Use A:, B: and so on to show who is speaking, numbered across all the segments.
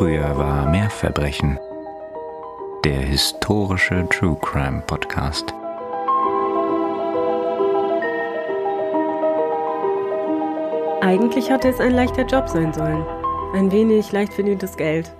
A: Früher war mehr Verbrechen. Der historische True Crime Podcast.
B: Eigentlich hatte es ein leichter Job sein sollen. Ein wenig leicht verdientes Geld.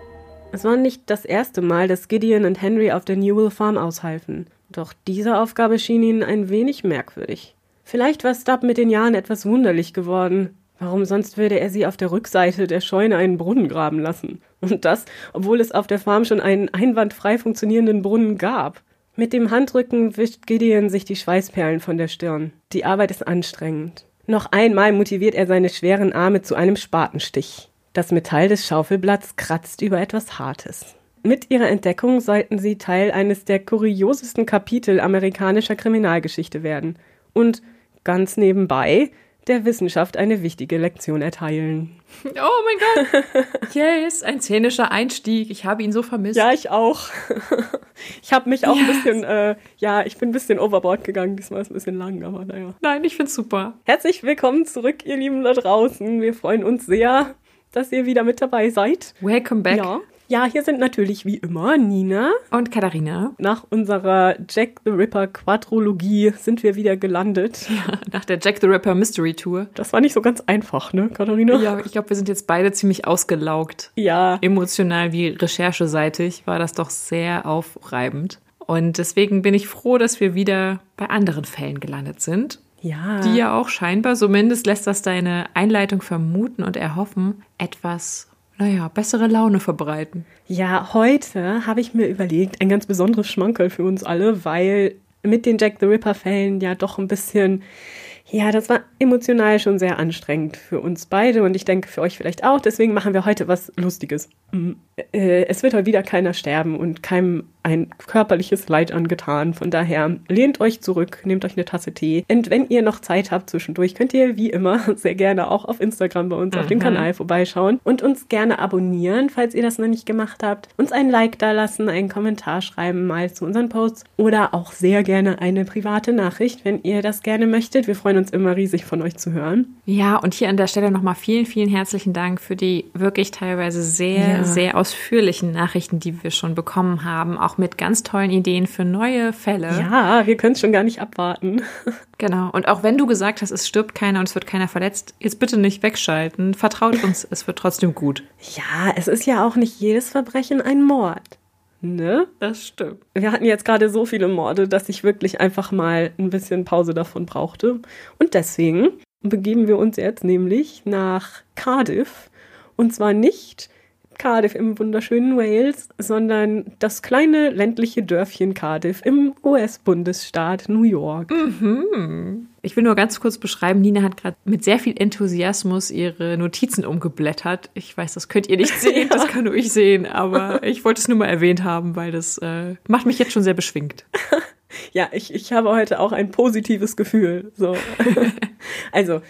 B: Es war nicht das erste Mal, dass Gideon und Henry auf der Newell Farm aushalfen. Doch diese Aufgabe schien ihnen ein wenig merkwürdig. Vielleicht war Stubb mit den Jahren etwas wunderlich geworden. Warum sonst würde er sie auf der Rückseite der Scheune einen Brunnen graben lassen? Und das, obwohl es auf der Farm schon einen einwandfrei funktionierenden Brunnen gab. Mit dem Handrücken wischt Gideon sich die Schweißperlen von der Stirn. Die Arbeit ist anstrengend. Noch einmal motiviert er seine schweren Arme zu einem Spatenstich. Das Metall des Schaufelblatts kratzt über etwas Hartes. Mit ihrer Entdeckung sollten sie Teil eines der kuriosesten Kapitel amerikanischer Kriminalgeschichte werden und ganz nebenbei der Wissenschaft eine wichtige Lektion erteilen.
C: Oh mein Gott! Yes, ein szenischer Einstieg. Ich habe ihn so vermisst.
B: Ja, ich auch. Ich habe mich auch yes. ein bisschen, äh, ja, ich bin ein bisschen overboard gegangen. Diesmal ist es ein bisschen lang, aber naja.
C: Nein, ich find's super.
B: Herzlich willkommen zurück, ihr Lieben da draußen. Wir freuen uns sehr, dass ihr wieder mit dabei seid.
C: Welcome back.
B: Ja. Ja, hier sind natürlich wie immer Nina
C: und Katharina.
B: Nach unserer Jack the Ripper Quadrologie sind wir wieder gelandet.
C: Ja, nach der Jack the Ripper Mystery Tour.
B: Das war nicht so ganz einfach, ne, Katharina?
C: Ja, ich glaube, wir sind jetzt beide ziemlich ausgelaugt.
B: Ja.
C: Emotional wie rechercheseitig war das doch sehr aufreibend. Und deswegen bin ich froh, dass wir wieder bei anderen Fällen gelandet sind.
B: Ja.
C: Die ja auch scheinbar, zumindest lässt das deine Einleitung vermuten und erhoffen, etwas naja, bessere Laune verbreiten.
B: Ja, heute habe ich mir überlegt, ein ganz besonderes Schmankerl für uns alle, weil mit den Jack the Ripper-Fällen ja doch ein bisschen ja, das war emotional schon sehr anstrengend für uns beide und ich denke für euch vielleicht auch. Deswegen machen wir heute was Lustiges. Mm, äh, es wird heute wieder keiner sterben und keinem ein körperliches Leid angetan. Von daher lehnt euch zurück, nehmt euch eine Tasse Tee. Und wenn ihr noch Zeit habt zwischendurch, könnt ihr wie immer sehr gerne auch auf Instagram bei uns mhm. auf dem mhm. Kanal vorbeischauen und uns gerne abonnieren, falls ihr das noch nicht gemacht habt. Uns ein Like da lassen, einen Kommentar schreiben mal zu unseren Posts oder auch sehr gerne eine private Nachricht, wenn ihr das gerne möchtet. Wir freuen uns immer riesig von euch zu hören.
C: Ja, und hier an der Stelle nochmal vielen, vielen herzlichen Dank für die wirklich teilweise sehr, ja. sehr ausführlichen Nachrichten, die wir schon bekommen haben. Auch auch mit ganz tollen Ideen für neue Fälle.
B: Ja, wir können es schon gar nicht abwarten.
C: Genau. Und auch wenn du gesagt hast, es stirbt keiner und es wird keiner verletzt, jetzt bitte nicht wegschalten. Vertraut uns, es wird trotzdem gut.
B: Ja, es ist ja auch nicht jedes Verbrechen ein Mord. Ne?
C: Das stimmt.
B: Wir hatten jetzt gerade so viele Morde, dass ich wirklich einfach mal ein bisschen Pause davon brauchte. Und deswegen begeben wir uns jetzt nämlich nach Cardiff. Und zwar nicht Cardiff im wunderschönen Wales, sondern das kleine ländliche Dörfchen Cardiff im US-Bundesstaat New York.
C: Mhm. Ich will nur ganz kurz beschreiben, Nina hat gerade mit sehr viel Enthusiasmus ihre Notizen umgeblättert. Ich weiß, das könnt ihr nicht sehen, ja. das kann nur ich sehen, aber ich wollte es nur mal erwähnt haben, weil das äh, macht mich jetzt schon sehr beschwingt.
B: ja, ich, ich habe heute auch ein positives Gefühl. So. also,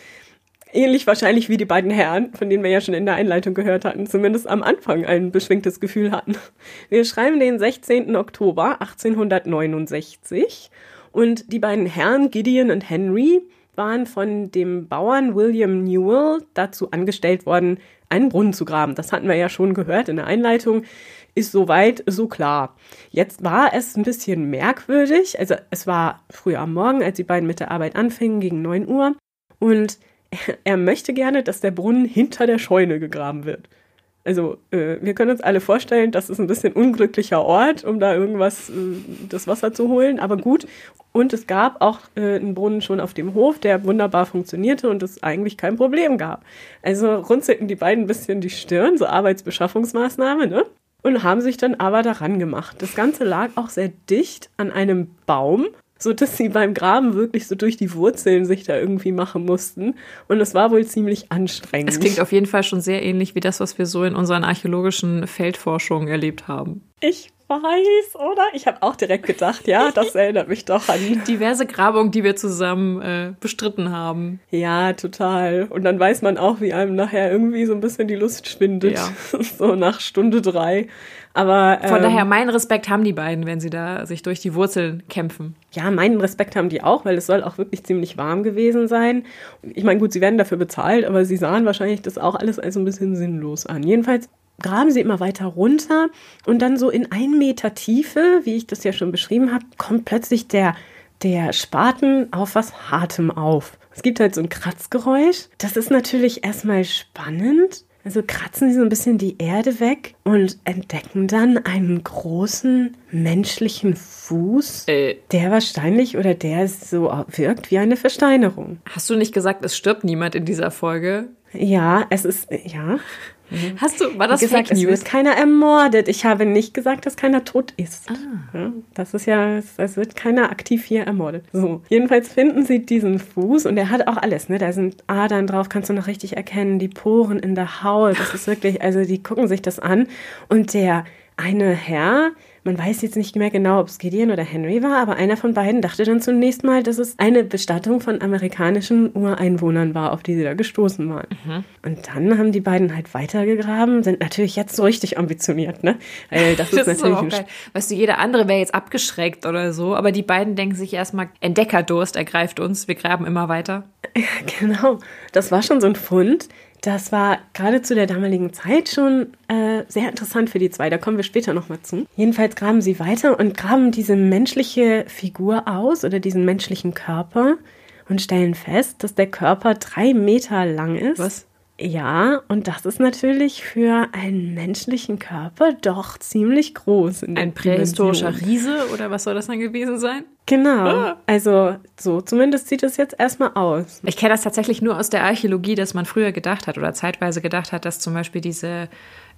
B: ähnlich wahrscheinlich wie die beiden Herren, von denen wir ja schon in der Einleitung gehört hatten, zumindest am Anfang ein beschwingtes Gefühl hatten. Wir schreiben den 16. Oktober 1869 und die beiden Herren Gideon und Henry waren von dem Bauern William Newell dazu angestellt worden, einen Brunnen zu graben. Das hatten wir ja schon gehört in der Einleitung. Ist soweit so klar. Jetzt war es ein bisschen merkwürdig. Also es war früh am Morgen, als die beiden mit der Arbeit anfingen, gegen 9 Uhr. Und er möchte gerne, dass der Brunnen hinter der Scheune gegraben wird. Also äh, wir können uns alle vorstellen, das ist ein bisschen unglücklicher Ort, um da irgendwas äh, das Wasser zu holen, aber gut. Und es gab auch äh, einen Brunnen schon auf dem Hof, der wunderbar funktionierte und es eigentlich kein Problem gab. Also runzelten die beiden ein bisschen die Stirn, so Arbeitsbeschaffungsmaßnahme, ne? Und haben sich dann aber daran gemacht. Das Ganze lag auch sehr dicht an einem Baum so dass sie beim Graben wirklich so durch die Wurzeln sich da irgendwie machen mussten. Und es war wohl ziemlich anstrengend.
C: Es klingt auf jeden Fall schon sehr ähnlich wie das, was wir so in unseren archäologischen Feldforschungen erlebt haben.
B: Ich weiß, oder? Ich habe auch direkt gedacht, ja, das erinnert mich doch an
C: diverse Grabungen, die wir zusammen äh, bestritten haben.
B: Ja, total. Und dann weiß man auch, wie einem nachher irgendwie so ein bisschen die Lust schwindet. Ja. so nach Stunde drei. Aber
C: ähm, von daher meinen Respekt haben die beiden, wenn sie da sich durch die Wurzeln kämpfen.
B: Ja, meinen Respekt haben die auch, weil es soll auch wirklich ziemlich warm gewesen sein. Ich meine, gut, sie werden dafür bezahlt, aber sie sahen wahrscheinlich das auch alles als ein bisschen sinnlos an. Jedenfalls graben sie immer weiter runter und dann so in ein Meter Tiefe, wie ich das ja schon beschrieben habe, kommt plötzlich der, der Spaten auf was Hartem auf. Es gibt halt so ein Kratzgeräusch. Das ist natürlich erstmal spannend. Also kratzen sie so ein bisschen die Erde weg und entdecken dann einen großen menschlichen Fuß,
C: Äh.
B: der wahrscheinlich oder der so wirkt wie eine Versteinerung.
C: Hast du nicht gesagt, es stirbt niemand in dieser Folge?
B: Ja, es ist, ja.
C: Hast du, war das
B: gesagt,
C: Fake
B: es
C: News?
B: wird keiner ermordet. Ich habe nicht gesagt, dass keiner tot ist.
C: Ah.
B: Ja, das ist ja, es es wird keiner aktiv hier ermordet. So. Jedenfalls finden sie diesen Fuß und der hat auch alles, ne? Da sind Adern drauf, kannst du noch richtig erkennen, die Poren in der Haut. Das ist wirklich, also die gucken sich das an. Und der eine Herr, man weiß jetzt nicht mehr genau, ob es Gideon oder Henry war, aber einer von beiden dachte dann zunächst mal, dass es eine Bestattung von amerikanischen Ureinwohnern war, auf die sie da gestoßen waren. Und dann haben die beiden halt weitergegraben, sind natürlich jetzt so richtig ambitioniert, ne? Weil das,
C: Das
B: ist
C: ist
B: natürlich ein
C: geil. Weißt du, jeder andere wäre jetzt abgeschreckt oder so, aber die beiden denken sich erstmal, Entdeckerdurst ergreift uns, wir graben immer weiter.
B: Genau, das war schon so ein Fund. Das war gerade zu der damaligen Zeit schon äh, sehr interessant für die zwei. Da kommen wir später nochmal zu. Jedenfalls graben sie weiter und graben diese menschliche Figur aus oder diesen menschlichen Körper und stellen fest, dass der Körper drei Meter lang ist.
C: Was?
B: Ja, und das ist natürlich für einen menschlichen Körper doch ziemlich groß.
C: Ein prähistorischer
B: Dimension.
C: Riese oder was soll das dann gewesen sein?
B: Genau.
C: Ah.
B: Also so zumindest sieht es jetzt erstmal aus.
C: Ich kenne das tatsächlich nur aus der Archäologie, dass man früher gedacht hat oder zeitweise gedacht hat, dass zum Beispiel diese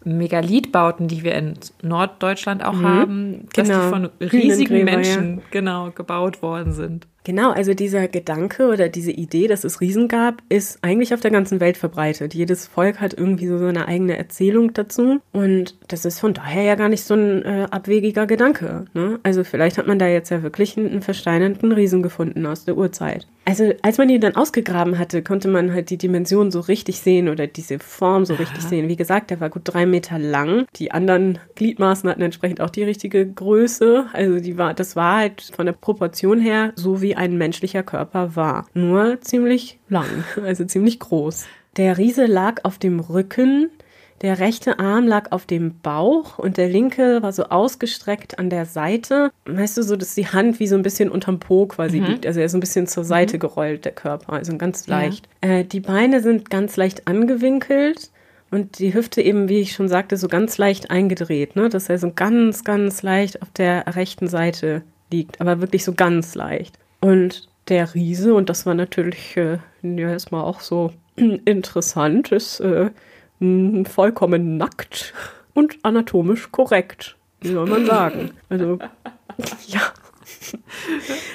C: Megalithbauten, die wir in Norddeutschland auch haben, dass
B: Genau.
C: die von riesigen Menschen genau gebaut worden sind.
B: Genau, also dieser Gedanke oder diese Idee, dass es Riesen gab, ist eigentlich auf der ganzen Welt verbreitet. Jedes Volk hat irgendwie so seine eigene Erzählung dazu. Und das ist von daher ja gar nicht so ein äh, abwegiger Gedanke. Ne? Also vielleicht hat man da jetzt ja wirklich einen, einen versteinernden Riesen gefunden aus der Urzeit. Also als man ihn dann ausgegraben hatte, konnte man halt die Dimension so richtig sehen oder diese Form so richtig sehen. Wie gesagt, der war gut drei Meter lang. Die anderen Gliedmaßen hatten entsprechend auch die richtige Größe. Also die war, das war halt von der Proportion her so wie ein menschlicher Körper war. Nur ziemlich lang, also ziemlich groß. Der Riese lag auf dem Rücken, der rechte Arm lag auf dem Bauch und der linke war so ausgestreckt an der Seite. Weißt du, so, dass die Hand wie so ein bisschen unterm Po quasi liegt. Also er ist so ein bisschen zur Seite gerollt, der Körper, also ganz leicht. Äh, die Beine sind ganz leicht angewinkelt. Und die Hüfte eben, wie ich schon sagte, so ganz leicht eingedreht, ne? dass er so ganz, ganz leicht auf der rechten Seite liegt, aber wirklich so ganz leicht. Und der Riese, und das war natürlich äh, ja erstmal auch so interessant, ist äh, vollkommen nackt und anatomisch korrekt. Wie soll man sagen? Also, ja.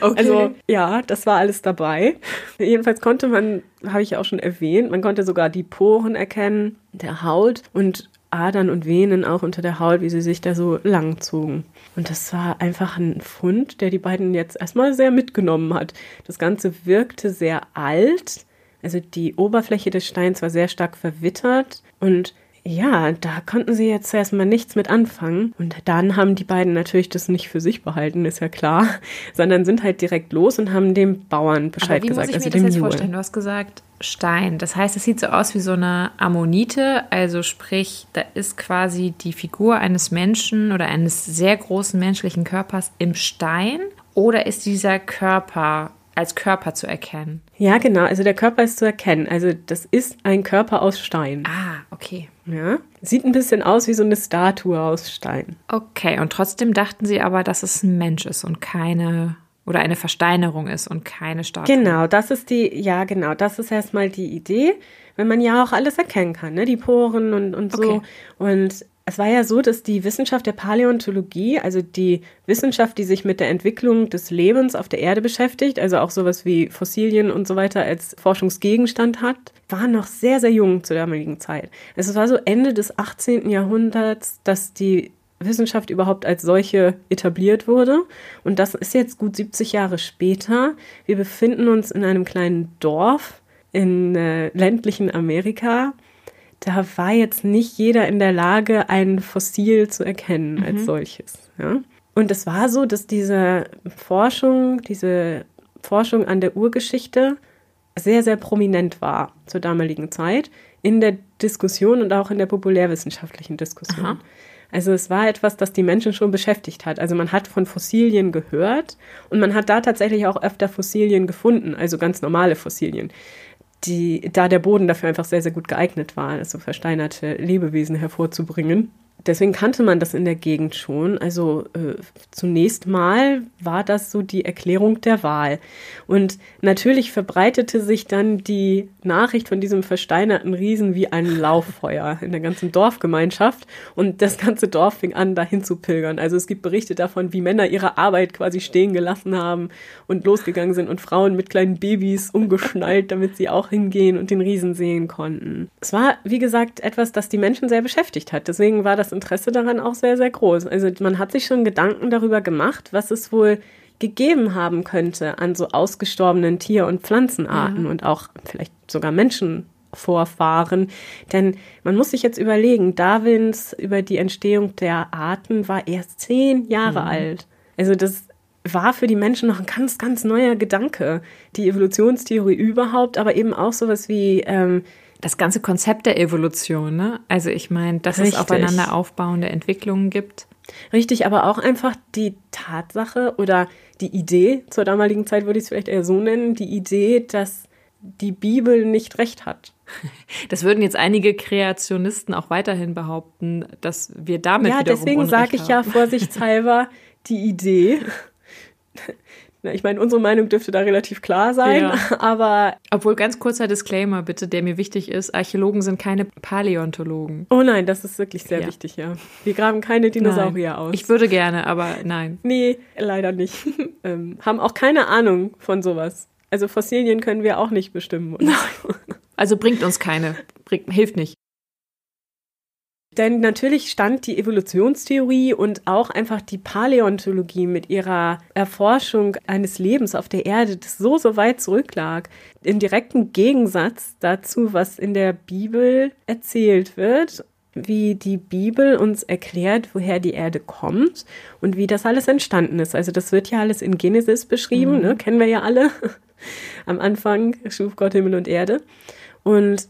C: Okay.
B: Also ja, das war alles dabei. Jedenfalls konnte man, habe ich ja auch schon erwähnt, man konnte sogar die Poren erkennen, der Haut und Adern und Venen auch unter der Haut, wie sie sich da so lang zogen. Und das war einfach ein Fund, der die beiden jetzt erstmal sehr mitgenommen hat. Das Ganze wirkte sehr alt. Also die Oberfläche des Steins war sehr stark verwittert und ja, da konnten sie jetzt erstmal nichts mit anfangen. Und dann haben die beiden natürlich das nicht für sich behalten, ist ja klar, sondern sind halt direkt los und haben dem Bauern Bescheid
C: Aber wie
B: gesagt,
C: muss ich
B: also
C: mir das jetzt vorstellen? Du hast gesagt Stein. Das heißt, es sieht so aus wie so eine Ammonite. Also sprich, da ist quasi die Figur eines Menschen oder eines sehr großen menschlichen Körpers im Stein. Oder ist dieser Körper als Körper zu erkennen?
B: Ja, genau, also der Körper ist zu erkennen. Also das ist ein Körper aus Stein.
C: Ah, okay.
B: Ja? Sieht ein bisschen aus wie so eine Statue aus Stein.
C: Okay, und trotzdem dachten sie aber, dass es ein Mensch ist und keine oder eine Versteinerung ist und keine Statue.
B: Genau, das ist die, ja genau, das ist erstmal die Idee, wenn man ja auch alles erkennen kann, ne? die Poren und, und so.
C: Okay.
B: Und es war ja so, dass die Wissenschaft der Paläontologie, also die Wissenschaft, die sich mit der Entwicklung des Lebens auf der Erde beschäftigt, also auch sowas wie Fossilien und so weiter als Forschungsgegenstand hat, war noch sehr, sehr jung zur damaligen Zeit. Es war so Ende des 18. Jahrhunderts, dass die Wissenschaft überhaupt als solche etabliert wurde. Und das ist jetzt gut 70 Jahre später. Wir befinden uns in einem kleinen Dorf in äh, ländlichen Amerika. Da war jetzt nicht jeder in der Lage, ein Fossil zu erkennen als solches. Ja? Und es war so, dass diese Forschung, diese Forschung an der Urgeschichte sehr, sehr prominent war zur damaligen Zeit. in der Diskussion und auch in der populärwissenschaftlichen Diskussion. Aha. Also es war etwas, das die Menschen schon beschäftigt hat. Also man hat von Fossilien gehört und man hat da tatsächlich auch öfter Fossilien gefunden, also ganz normale Fossilien, die, da der Boden dafür einfach sehr, sehr gut geeignet war, also versteinerte Lebewesen hervorzubringen deswegen kannte man das in der Gegend schon. Also äh, zunächst mal war das so die Erklärung der Wahl. Und natürlich verbreitete sich dann die Nachricht von diesem versteinerten Riesen wie ein Lauffeuer in der ganzen Dorfgemeinschaft. Und das ganze Dorf fing an, dahin zu pilgern. Also es gibt Berichte davon, wie Männer ihre Arbeit quasi stehen gelassen haben und losgegangen sind und Frauen mit kleinen Babys umgeschnallt, damit sie auch hingehen und den Riesen sehen konnten. Es war, wie gesagt, etwas, das die Menschen sehr beschäftigt hat. Deswegen war das Interesse daran auch sehr, sehr groß. Also man hat sich schon Gedanken darüber gemacht, was es wohl gegeben haben könnte an so ausgestorbenen Tier- und Pflanzenarten ja. und auch vielleicht sogar Menschenvorfahren. Denn man muss sich jetzt überlegen, Darwins über die Entstehung der Arten war erst zehn Jahre mhm. alt. Also das war für die Menschen noch ein ganz, ganz neuer Gedanke. Die Evolutionstheorie überhaupt, aber eben auch sowas wie ähm,
C: das ganze Konzept der Evolution, ne? Also ich meine, dass Richtig. es aufeinander aufbauende Entwicklungen gibt.
B: Richtig, aber auch einfach die Tatsache oder die Idee, zur damaligen Zeit würde ich es vielleicht eher so nennen, die Idee, dass die Bibel nicht recht hat.
C: Das würden jetzt einige Kreationisten auch weiterhin behaupten, dass wir damit
B: ja, deswegen sage ich ja vorsichtshalber die Idee, ich meine, unsere Meinung dürfte da relativ klar sein, ja. aber.
C: Obwohl, ganz kurzer Disclaimer bitte, der mir wichtig ist: Archäologen sind keine Paläontologen.
B: Oh nein, das ist wirklich sehr ja. wichtig, ja. Wir graben keine Dinosaurier
C: nein.
B: aus.
C: Ich würde gerne, aber nein.
B: Nee, leider nicht. ähm, haben auch keine Ahnung von sowas. Also Fossilien können wir auch nicht bestimmen.
C: also bringt uns keine. Bringt, hilft nicht.
B: Denn natürlich stand die Evolutionstheorie und auch einfach die Paläontologie mit ihrer Erforschung eines Lebens auf der Erde, das so, so weit zurücklag, im direkten Gegensatz dazu, was in der Bibel erzählt wird wie die Bibel uns erklärt, woher die Erde kommt und wie das alles entstanden ist. Also das wird ja alles in Genesis beschrieben, mhm. ne? kennen wir ja alle. Am Anfang schuf Gott Himmel und Erde. Und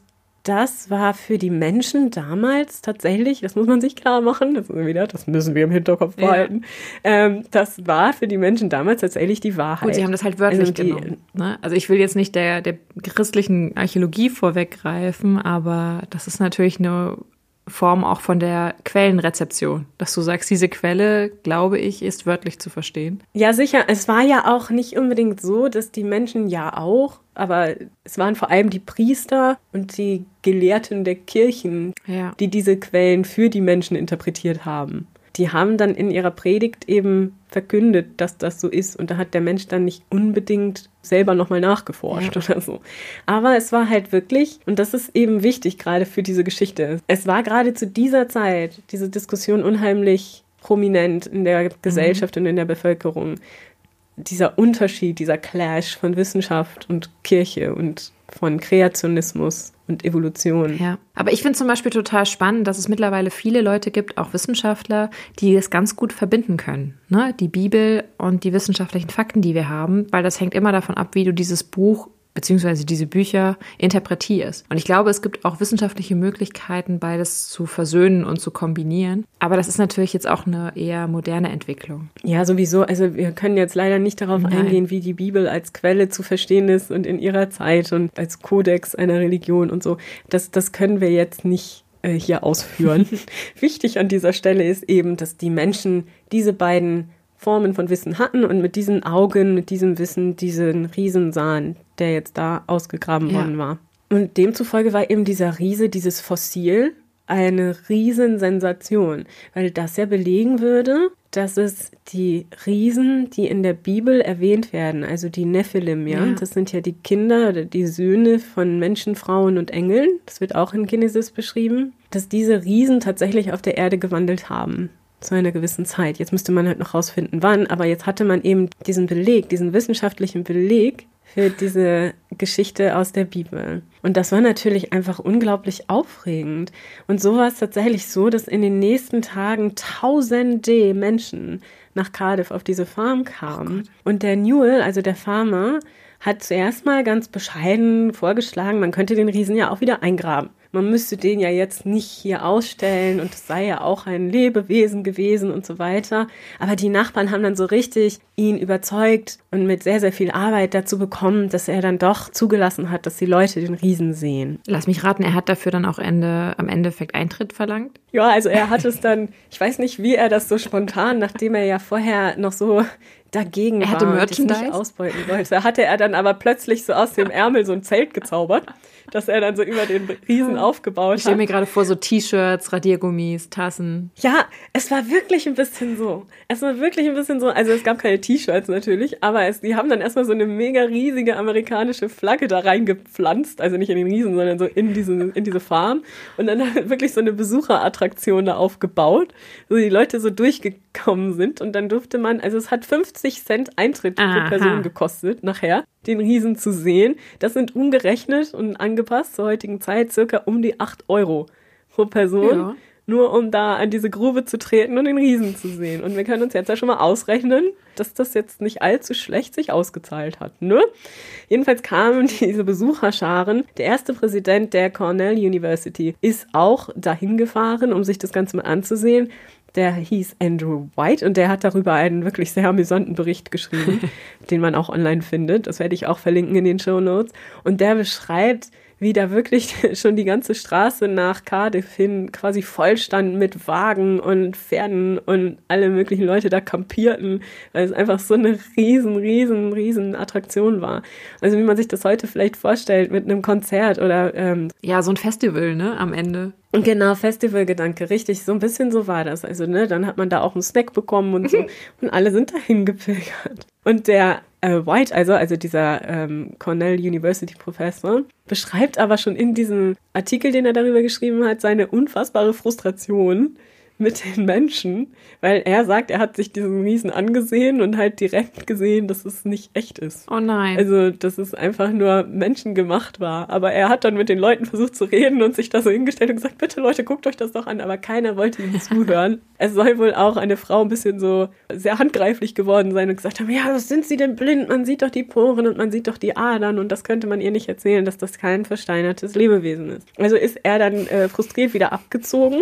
B: das war für die Menschen damals tatsächlich, das muss man sich klar machen, das, wieder, das müssen wir im Hinterkopf behalten, ja. ähm, das war für die Menschen damals tatsächlich die Wahrheit.
C: Gut, sie haben das halt wörtlich also die, genommen. Ne? Also ich will jetzt nicht der, der christlichen Archäologie vorweggreifen, aber das ist natürlich eine Form auch von der Quellenrezeption, dass du sagst, diese Quelle, glaube ich, ist wörtlich zu verstehen.
B: Ja, sicher. Es war ja auch nicht unbedingt so, dass die Menschen ja auch, aber es waren vor allem die Priester und die Gelehrten der Kirchen, ja. die diese Quellen für die Menschen interpretiert haben die haben dann in ihrer Predigt eben verkündet, dass das so ist. Und da hat der Mensch dann nicht unbedingt selber nochmal nachgeforscht ja. oder so. Aber es war halt wirklich, und das ist eben wichtig gerade für diese Geschichte, es war gerade zu dieser Zeit diese Diskussion unheimlich prominent in der Gesellschaft mhm. und in der Bevölkerung. Dieser Unterschied, dieser Clash von Wissenschaft und Kirche und von Kreationismus und Evolution.
C: Ja, aber ich finde zum Beispiel total spannend, dass es mittlerweile viele Leute gibt, auch Wissenschaftler, die das ganz gut verbinden können. Ne? Die Bibel und die wissenschaftlichen Fakten, die wir haben, weil das hängt immer davon ab, wie du dieses Buch beziehungsweise diese Bücher interpretierst. Und ich glaube, es gibt auch wissenschaftliche Möglichkeiten, beides zu versöhnen und zu kombinieren. Aber das ist natürlich jetzt auch eine eher moderne Entwicklung.
B: Ja, sowieso. Also wir können jetzt leider nicht darauf Nein. eingehen, wie die Bibel als Quelle zu verstehen ist und in ihrer Zeit und als Kodex einer Religion und so. Das, das können wir jetzt nicht äh, hier ausführen. Wichtig an dieser Stelle ist eben, dass die Menschen diese beiden Formen von Wissen hatten und mit diesen Augen, mit diesem Wissen diesen Riesen sahen, der jetzt da ausgegraben ja. worden war. Und demzufolge war eben dieser Riese, dieses Fossil, eine Riesensensation, weil das ja belegen würde, dass es die Riesen, die in der Bibel erwähnt werden, also die Nephilim, ja, ja. das sind ja die Kinder oder die Söhne von Menschen, Frauen und Engeln, das wird auch in Genesis beschrieben, dass diese Riesen tatsächlich auf der Erde gewandelt haben zu einer gewissen Zeit. Jetzt müsste man halt noch rausfinden, wann, aber jetzt hatte man eben diesen Beleg, diesen wissenschaftlichen Beleg für diese Geschichte aus der Bibel. Und das war natürlich einfach unglaublich aufregend. Und so war es tatsächlich so, dass in den nächsten Tagen tausende Menschen nach Cardiff auf diese Farm kamen. Oh und der Newell, also der Farmer, hat zuerst mal ganz bescheiden vorgeschlagen, man könnte den Riesen ja auch wieder eingraben. Man müsste den ja jetzt nicht hier ausstellen und es sei ja auch ein Lebewesen gewesen und so weiter. Aber die Nachbarn haben dann so richtig ihn überzeugt und mit sehr, sehr viel Arbeit dazu bekommen, dass er dann doch zugelassen hat, dass die Leute den Riesen sehen.
C: Lass mich raten, er hat dafür dann auch Ende, am Endeffekt Eintritt verlangt?
B: Ja, also er hat es dann, ich weiß nicht, wie er das so spontan, nachdem er ja vorher noch so dagegen
C: er hatte
B: war
C: Merchandise?
B: nicht ausbeuten wollte, hatte er dann aber plötzlich so aus dem Ärmel so ein Zelt gezaubert, das er dann so über den Riesen aufgebaut
C: Ich stelle
B: hat.
C: mir gerade vor, so T-Shirts, Radiergummis, Tassen.
B: Ja, es war wirklich ein bisschen so. Es war wirklich ein bisschen so. Also es gab keine T-Shirts natürlich, aber es, die haben dann erstmal so eine mega riesige amerikanische Flagge da reingepflanzt. Also nicht in den Riesen, sondern so in diese, in diese Farm. Und dann wirklich so eine Besucherattraktion da aufgebaut, wo die Leute so durchgekommen sind. Und dann durfte man, also es hat 50 Cent Eintritt
C: Aha.
B: pro Person gekostet, nachher, den Riesen zu sehen. Das sind umgerechnet und angepasst zur heutigen Zeit circa um die 8 Euro pro Person
C: Ja.
B: nur um da an diese Grube zu treten und den Riesen zu sehen. Und wir können uns jetzt ja schon mal ausrechnen, dass das jetzt nicht allzu schlecht sich ausgezahlt hat, ne? Jedenfalls kamen diese Besucherscharen. Der erste Präsident der Cornell University ist auch dahin gefahren, um sich das Ganze mal anzusehen. Der hieß Andrew White und der hat darüber einen wirklich sehr amüsanten Bericht geschrieben, den man auch online findet. Das werde ich auch verlinken in den Show Notes. Und der beschreibt, wie da wirklich schon die ganze Straße nach Cardiff hin quasi voll stand mit Wagen und Pferden und alle möglichen Leute da kampierten, weil es einfach so eine riesen, riesen, riesen Attraktion war. Also wie man sich das heute vielleicht vorstellt mit einem Konzert oder ähm,
C: Ja, so ein Festival, ne, am Ende.
B: Genau, Festivalgedanke, richtig, so ein bisschen so war das. Also, ne, dann hat man da auch einen Snack bekommen und so und alle sind dahin gepilgert. Und der äh, White, also, also dieser ähm, Cornell University Professor, beschreibt aber schon in diesem Artikel, den er darüber geschrieben hat, seine unfassbare Frustration mit den Menschen, weil er sagt, er hat sich diesen Riesen angesehen und halt direkt gesehen, dass es nicht echt ist.
C: Oh nein.
B: Also, dass es einfach nur menschengemacht war. Aber er hat dann mit den Leuten versucht zu reden und sich da so hingestellt und gesagt, bitte Leute, guckt euch das doch an. Aber keiner wollte ihm zuhören. Es soll wohl auch eine Frau ein bisschen so sehr handgreiflich geworden sein und gesagt haben, ja, was sind sie denn blind? Man sieht doch die Poren und man sieht doch die Adern und das könnte man ihr nicht erzählen, dass das kein versteinertes Lebewesen ist. Also ist er dann äh, frustriert wieder abgezogen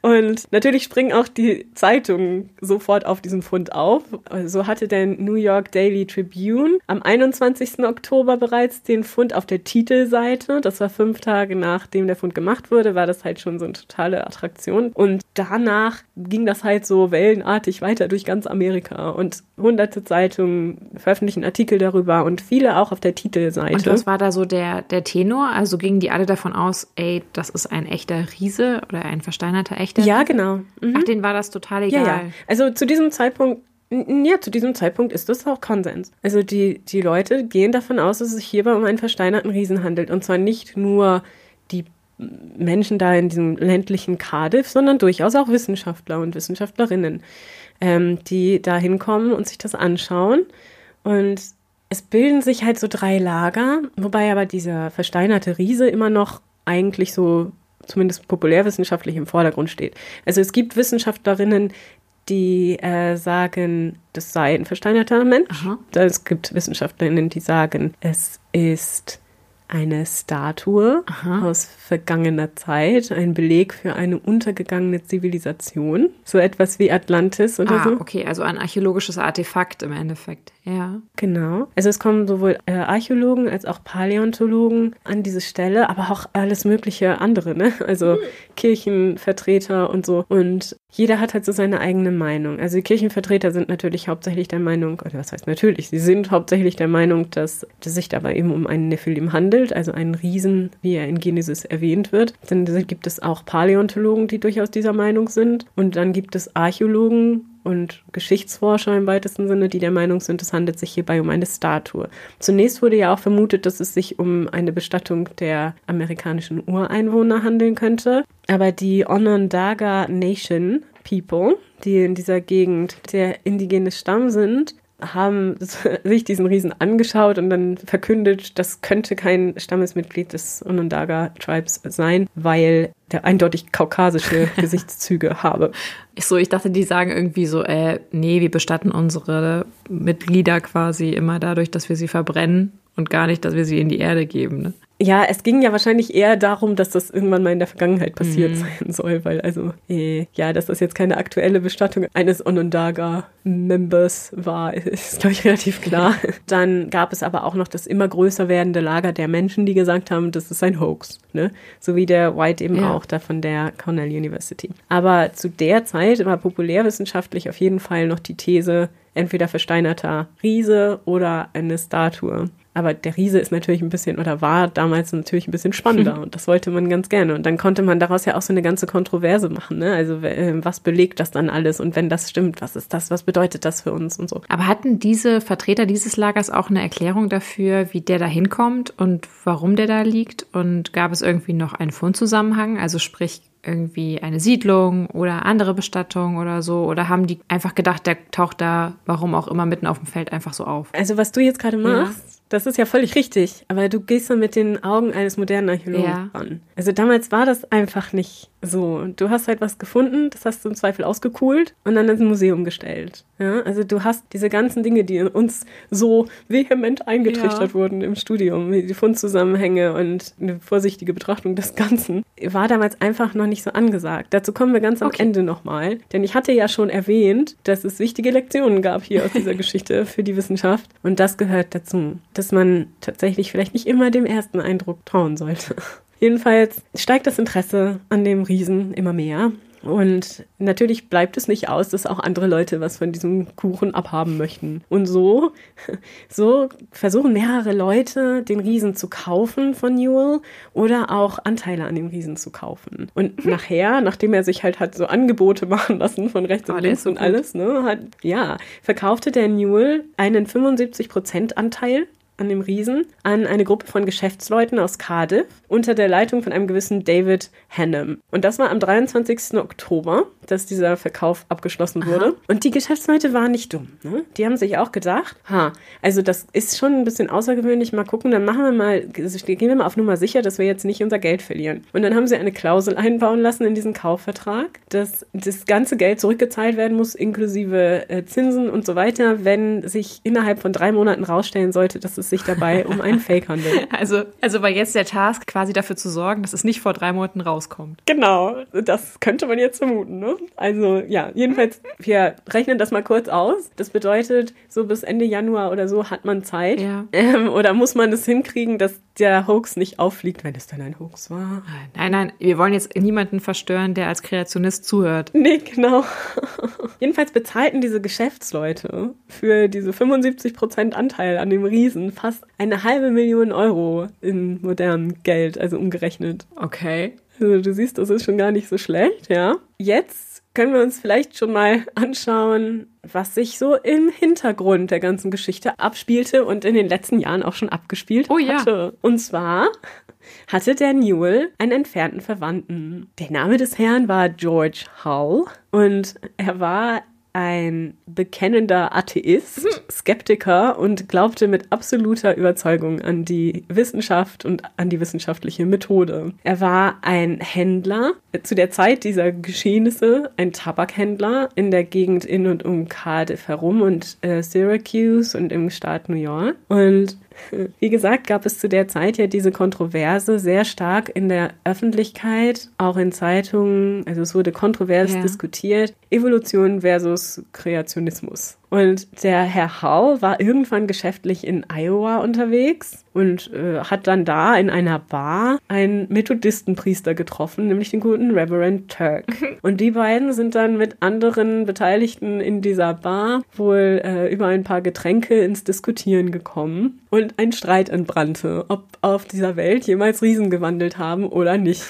B: und natürlich springen auch die Zeitungen sofort auf diesen Fund auf. So hatte der New York Daily Tribune am 21. Oktober bereits den Fund auf der Titelseite. Das war fünf Tage nachdem der Fund gemacht wurde, war das halt schon so eine totale Attraktion. Und danach ging das halt so wellenartig weiter durch ganz Amerika. Und hunderte Zeitungen veröffentlichen Artikel darüber und viele auch auf der Titelseite.
C: Und was war da so der, der Tenor? Also gingen die alle davon aus, ey, das ist ein echter Riese oder ein versteinerter echter?
B: Ja, genau. Mhm.
C: Ach, denen war das total
B: Ja,
C: egal.
B: ja. Also zu diesem Zeitpunkt, ja, zu diesem Zeitpunkt ist das auch Konsens. Also die, die Leute gehen davon aus, dass es sich hierbei um einen versteinerten Riesen handelt. Und zwar nicht nur die Menschen da in diesem ländlichen Cardiff, sondern durchaus auch Wissenschaftler und Wissenschaftlerinnen, ähm, die da hinkommen und sich das anschauen. Und es bilden sich halt so drei Lager, wobei aber dieser versteinerte Riese immer noch eigentlich so zumindest populärwissenschaftlich im Vordergrund steht. Also es gibt Wissenschaftlerinnen, die äh, sagen, das sei ein versteinerter Mensch.
C: Aha.
B: Es gibt Wissenschaftlerinnen, die sagen, es ist eine Statue
C: Aha.
B: aus vergangener Zeit, ein Beleg für eine untergegangene Zivilisation, so etwas wie Atlantis oder
C: Ah,
B: so.
C: okay, also ein archäologisches Artefakt im Endeffekt. Ja.
B: Genau. Also es kommen sowohl äh, Archäologen als auch Paläontologen an diese Stelle, aber auch alles mögliche andere, ne? Also Kirchenvertreter und so. Und jeder hat halt so seine eigene Meinung. Also die Kirchenvertreter sind natürlich hauptsächlich der Meinung, oder was heißt natürlich, sie sind hauptsächlich der Meinung, dass, dass sich dabei eben um einen Nephilim handelt, also einen Riesen, wie er in Genesis erwähnt wird. Dann gibt es auch Paläontologen, die durchaus dieser Meinung sind. Und dann gibt es Archäologen, und Geschichtsforscher im weitesten Sinne, die der Meinung sind, es handelt sich hierbei um eine Statue. Zunächst wurde ja auch vermutet, dass es sich um eine Bestattung der amerikanischen Ureinwohner handeln könnte. Aber die Onondaga Nation People, die in dieser Gegend der indigene Stamm sind, haben sich diesen Riesen angeschaut und dann verkündet, das könnte kein Stammesmitglied des Onondaga Tribes sein, weil der eindeutig kaukasische Gesichtszüge habe.
C: Ich so, ich dachte, die sagen irgendwie so, äh, nee, wir bestatten unsere Mitglieder quasi immer dadurch, dass wir sie verbrennen und gar nicht, dass wir sie in die Erde geben. Ne?
B: Ja, es ging ja wahrscheinlich eher darum, dass das irgendwann mal in der Vergangenheit passiert mhm. sein soll, weil also, äh, ja, dass das jetzt keine aktuelle Bestattung eines Onondaga-Members war, ist, glaube ich, relativ klar. Dann gab es aber auch noch das immer größer werdende Lager der Menschen, die gesagt haben, das ist ein Hoax, ne? So wie der White eben ja. auch da von der Cornell University. Aber zu der Zeit war populärwissenschaftlich auf jeden Fall noch die These, entweder versteinerter Riese oder eine Statue. Aber der Riese ist natürlich ein bisschen oder war damals natürlich ein bisschen spannender und das wollte man ganz gerne. Und dann konnte man daraus ja auch so eine ganze Kontroverse machen. Ne? Also äh, was belegt das dann alles und wenn das stimmt, was ist das, was bedeutet das für uns und so.
C: Aber hatten diese Vertreter dieses Lagers auch eine Erklärung dafür, wie der da hinkommt und warum der da liegt? Und gab es irgendwie noch einen Fundzusammenhang? Also sprich, irgendwie eine Siedlung oder andere Bestattung oder so? Oder haben die einfach gedacht, der taucht da, warum auch immer, mitten auf dem Feld einfach so auf?
B: Also was du jetzt gerade machst, ja. Das ist ja völlig richtig, aber du gehst dann mit den Augen eines modernen Archäologen ja. an. Also damals war das einfach nicht so. Du hast halt was gefunden, das hast du im Zweifel ausgekühlt und dann ins Museum gestellt. Ja, also du hast diese ganzen Dinge, die uns so vehement eingetrichtert ja. wurden im Studium, die Fundzusammenhänge und eine vorsichtige Betrachtung des Ganzen, war damals einfach noch nicht so angesagt. Dazu kommen wir ganz am okay. Ende nochmal, denn ich hatte ja schon erwähnt, dass es wichtige Lektionen gab hier aus dieser Geschichte für die Wissenschaft und das gehört dazu dass man tatsächlich vielleicht nicht immer dem ersten Eindruck trauen sollte. Jedenfalls steigt das Interesse an dem Riesen immer mehr. Und natürlich bleibt es nicht aus, dass auch andere Leute was von diesem Kuchen abhaben möchten. Und so, so versuchen mehrere Leute, den Riesen zu kaufen von Newell oder auch Anteile an dem Riesen zu kaufen. Und nachher, nachdem er sich halt hat so Angebote machen lassen von rechts und links so und alles, ne, hat, ja, verkaufte der Newell einen 75% Anteil an dem Riesen an eine Gruppe von Geschäftsleuten aus Cardiff unter der Leitung von einem gewissen David Hannum. Und das war am 23. Oktober, dass dieser Verkauf abgeschlossen wurde. Aha. Und die Geschäftsleute waren nicht dumm. Ne? Die haben sich auch gedacht, ha, also das ist schon ein bisschen außergewöhnlich. Mal gucken, dann machen wir mal, gehen wir mal auf Nummer sicher, dass wir jetzt nicht unser Geld verlieren. Und dann haben sie eine Klausel einbauen lassen in diesen Kaufvertrag, dass das ganze Geld zurückgezahlt werden muss, inklusive äh, Zinsen und so weiter, wenn sich innerhalb von drei Monaten rausstellen sollte, dass es es sich dabei um einen Fake handelt.
C: Also, also war jetzt der Task, quasi dafür zu sorgen, dass es nicht vor drei Monaten rauskommt.
B: Genau, das könnte man jetzt vermuten. Ne? Also ja, jedenfalls, wir rechnen das mal kurz aus. Das bedeutet, so bis Ende Januar oder so hat man Zeit. Ja. Ähm, oder muss man es hinkriegen, dass der Hoax nicht auffliegt, wenn es dann ein Hoax war?
C: Nein, nein, wir wollen jetzt niemanden verstören, der als Kreationist zuhört.
B: Nee, genau. Jedenfalls bezahlten diese Geschäftsleute für diese 75% Anteil an dem Riesen fast eine halbe Million Euro in modernem Geld, also umgerechnet.
C: Okay.
B: Also du siehst, das ist schon gar nicht so schlecht, ja. Jetzt können wir uns vielleicht schon mal anschauen, was sich so im Hintergrund der ganzen Geschichte abspielte und in den letzten Jahren auch schon abgespielt
C: oh, ja.
B: hatte. Und zwar hatte der Newell einen entfernten Verwandten. Der Name des Herrn war George Hull und er war ein bekennender Atheist, Skeptiker und glaubte mit absoluter Überzeugung an die Wissenschaft und an die wissenschaftliche Methode. Er war ein Händler, zu der Zeit dieser Geschehnisse, ein Tabakhändler in der Gegend in und um Cardiff herum und äh, Syracuse und im Staat New York. Und wie gesagt, gab es zu der Zeit ja diese Kontroverse sehr stark in der Öffentlichkeit, auch in Zeitungen. Also es wurde kontrovers ja. diskutiert. Evolution versus Kreationismus. Und der Herr Hall war irgendwann geschäftlich in Iowa unterwegs und äh, hat dann da in einer Bar einen Methodistenpriester getroffen, nämlich den guten Reverend Turk. Und die beiden sind dann mit anderen Beteiligten in dieser Bar wohl äh, über ein paar Getränke ins Diskutieren gekommen und ein Streit entbrannte, ob auf dieser Welt jemals Riesen gewandelt haben oder nicht.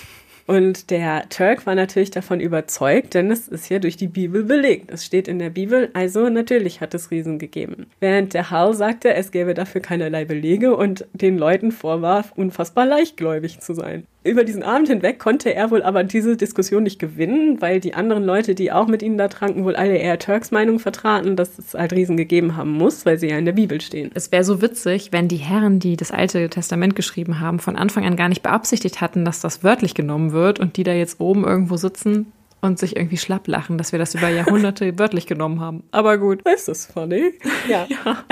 B: Und der Turk war natürlich davon überzeugt, denn es ist ja durch die Bibel belegt. Es steht in der Bibel, also natürlich hat es Riesen gegeben. Während der Hall sagte, es gäbe dafür keinerlei Belege und den Leuten vorwarf, unfassbar leichtgläubig zu sein über diesen Abend hinweg konnte er wohl aber diese Diskussion nicht gewinnen, weil die anderen Leute, die auch mit ihnen da tranken, wohl alle eher Turks Meinung vertraten, dass es halt Riesen gegeben haben muss, weil sie ja in der Bibel stehen.
C: Es wäre so witzig, wenn die Herren, die das Alte Testament geschrieben haben, von Anfang an gar nicht beabsichtigt hatten, dass das wörtlich genommen wird und die da jetzt oben irgendwo sitzen und sich irgendwie schlapp lachen, dass wir das über Jahrhunderte wörtlich genommen haben. Aber gut.
B: Ist das funny? Ja. ja.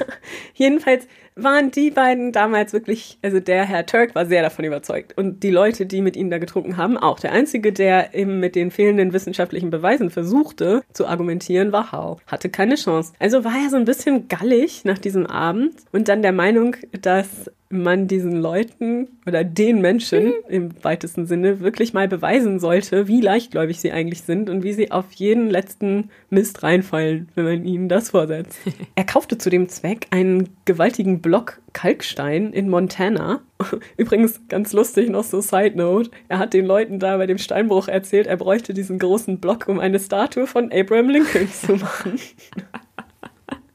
B: Jedenfalls waren die beiden damals wirklich, also der Herr Turk war sehr davon überzeugt und die Leute, die mit ihm da getrunken haben, auch. Der einzige, der eben mit den fehlenden wissenschaftlichen Beweisen versuchte zu argumentieren, war Hal. Hatte keine Chance. Also war er so ein bisschen gallig nach diesem Abend und dann der Meinung, dass man diesen Leuten oder den Menschen mhm. im weitesten Sinne wirklich mal beweisen sollte, wie leichtgläubig sie eigentlich sind und wie sie auf jeden letzten Mist reinfallen, wenn man ihnen das vorsetzt. er kaufte zu dem Zweck einen gewaltigen Block Kalkstein in Montana. Übrigens ganz lustig noch so Side Note. Er hat den Leuten da bei dem Steinbruch erzählt, er bräuchte diesen großen Block, um eine Statue von Abraham Lincoln zu machen.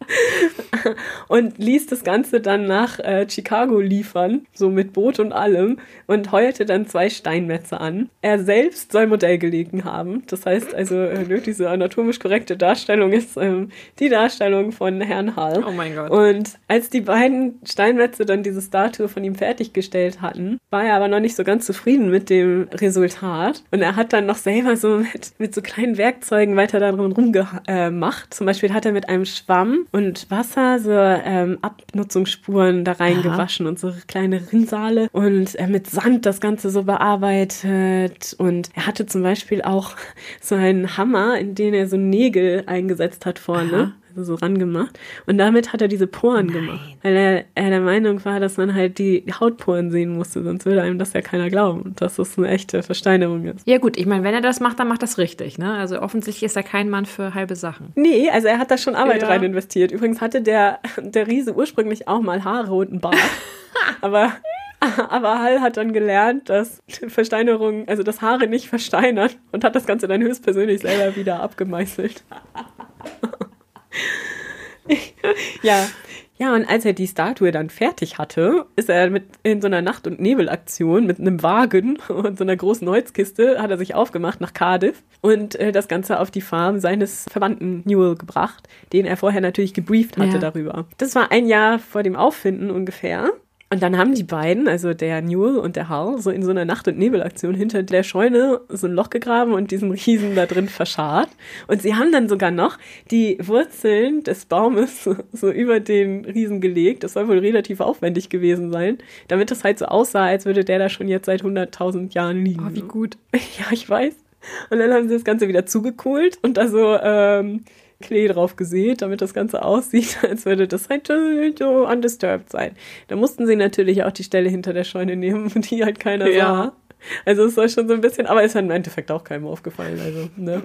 B: und ließ das Ganze dann nach äh, Chicago liefern, so mit Boot und allem, und heuerte dann zwei Steinmetze an. Er selbst soll Modell gelegen haben. Das heißt also, äh, diese anatomisch korrekte Darstellung ist ähm, die Darstellung von Herrn Hall.
C: Oh mein Gott.
B: Und als die beiden Steinmetze dann diese Statue von ihm fertiggestellt hatten, war er aber noch nicht so ganz zufrieden mit dem Resultat. Und er hat dann noch selber so mit, mit so kleinen Werkzeugen weiter darin rumgemacht. Äh, Zum Beispiel hat er mit einem Schwamm und Wasser so ähm, Abnutzungsspuren da reingewaschen und so kleine Rinnsale und äh, mit Sand das Ganze so bearbeitet. Und er hatte zum Beispiel auch so einen Hammer, in den er so Nägel eingesetzt hat vorne. Aha so rangemacht. Und damit hat er diese Poren Nein. gemacht. Weil er, er der Meinung war, dass man halt die Hautporen sehen musste, sonst würde einem das ja keiner glauben, dass das eine echte Versteinerung ist.
C: Ja gut, ich meine, wenn er das macht, dann macht das richtig. Ne? Also offensichtlich ist er kein Mann für halbe Sachen.
B: Nee, also er hat da schon Arbeit ja. rein investiert. Übrigens hatte der, der Riese ursprünglich auch mal Haare und einen Bart. aber aber Hall hat dann gelernt, dass Versteinerung, also das Haare nicht versteinern und hat das Ganze dann höchstpersönlich selber wieder abgemeißelt. ja. Ja, und als er die Statue dann fertig hatte, ist er mit in so einer Nacht- und Nebelaktion mit einem Wagen und so einer großen Holzkiste hat er sich aufgemacht nach Cardiff und äh, das Ganze auf die Farm seines Verwandten Newell gebracht, den er vorher natürlich gebrieft hatte ja. darüber. Das war ein Jahr vor dem Auffinden ungefähr. Und dann haben die beiden, also der Newell und der Hal, so in so einer Nacht- und Nebelaktion hinter der Scheune so ein Loch gegraben und diesen Riesen da drin verscharrt. Und sie haben dann sogar noch die Wurzeln des Baumes so, über den Riesen gelegt. Das soll wohl relativ aufwendig gewesen sein, damit das halt so aussah, als würde der da schon jetzt seit 100.000 Jahren liegen.
C: Oh, wie gut.
B: Ja, ich weiß. Und dann haben sie das Ganze wieder zugekohlt und da so ähm, Klee drauf gesät, damit das Ganze aussieht, als würde das halt so undisturbed sein. Da mussten sie natürlich auch die Stelle hinter der Scheune nehmen, die halt keiner ja. sah. Also es war schon so ein bisschen, aber ist halt im Endeffekt auch keinem aufgefallen. Also, ne?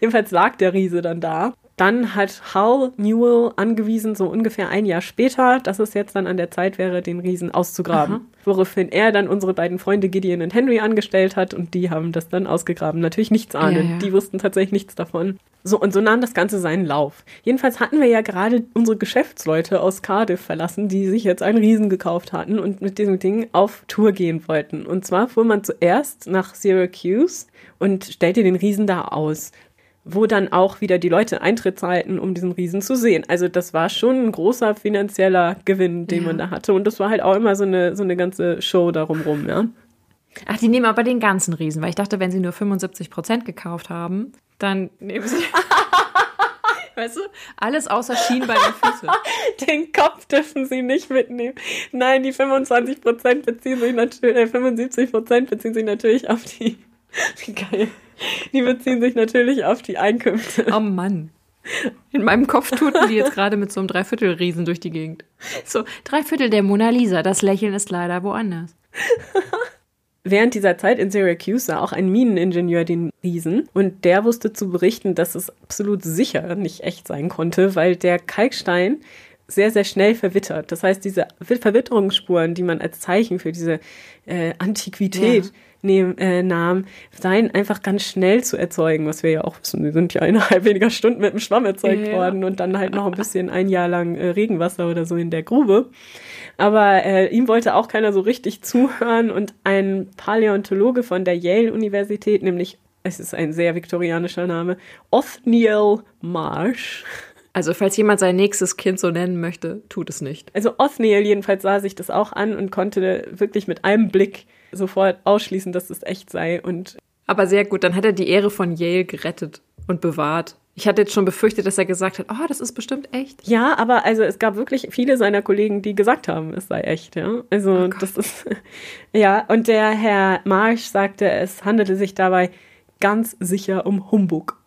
B: Jedenfalls lag der Riese dann da dann hat Hal Newell angewiesen, so ungefähr ein Jahr später, dass es jetzt dann an der Zeit wäre, den Riesen auszugraben. Aha. Woraufhin er dann unsere beiden Freunde Gideon und Henry angestellt hat und die haben das dann ausgegraben. Natürlich nichts ahnen. Ja, ja. Die wussten tatsächlich nichts davon. So, und so nahm das Ganze seinen Lauf. Jedenfalls hatten wir ja gerade unsere Geschäftsleute aus Cardiff verlassen, die sich jetzt einen Riesen gekauft hatten und mit diesem Ding auf Tour gehen wollten. Und zwar fuhr man zuerst nach Syracuse und stellte den Riesen da aus wo dann auch wieder die Leute Eintritt zahlten, um diesen Riesen zu sehen. Also das war schon ein großer finanzieller Gewinn, den ja. man da hatte. Und das war halt auch immer so eine, so eine ganze Show darum rum, ja.
C: Ach, die nehmen aber den ganzen Riesen, weil ich dachte, wenn sie nur 75 Prozent gekauft haben, dann nehmen sie. Weißt du? Alles außer Schienbein und Füße.
B: Den Kopf dürfen sie nicht mitnehmen. Nein, die 25 Prozent beziehen sich natürlich, äh, 75 Prozent beziehen sich natürlich auf die. Wie geil. Die beziehen sich natürlich auf die Einkünfte.
C: Oh Mann. In meinem Kopf tuten die jetzt gerade mit so einem Dreiviertelriesen durch die Gegend. So, Dreiviertel der Mona Lisa. Das Lächeln ist leider woanders.
B: Während dieser Zeit in Syracuse sah auch ein Mineningenieur den Riesen und der wusste zu berichten, dass es absolut sicher nicht echt sein konnte, weil der Kalkstein sehr, sehr schnell verwittert. Das heißt, diese Verwitterungsspuren, die man als Zeichen für diese äh, Antiquität ja nehm, äh, nahm, seien einfach ganz schnell zu erzeugen, was wir ja auch wissen. Die sind ja innerhalb weniger Stunden mit dem Schwamm erzeugt ja. worden und dann halt noch ein bisschen ein Jahr lang äh, Regenwasser oder so in der Grube. Aber äh, ihm wollte auch keiner so richtig zuhören und ein Paläontologe von der Yale-Universität, nämlich es ist ein sehr viktorianischer Name, Othniel Marsh,
C: also falls jemand sein nächstes Kind so nennen möchte, tut es nicht.
B: Also Othniel jedenfalls sah sich das auch an und konnte wirklich mit einem Blick sofort ausschließen, dass es echt sei. Und
C: Aber sehr gut, dann hat er die Ehre von Yale gerettet und bewahrt Ich hatte jetzt schon befürchtet, dass er gesagt hat, oh, das ist bestimmt echt.
B: Ja, aber also es gab wirklich viele seiner Kollegen, die gesagt haben, es sei echt, ja. Also
C: Oh
B: das ist ja, und der Herr Marsch sagte, es handelte sich dabei ganz sicher um Humbug.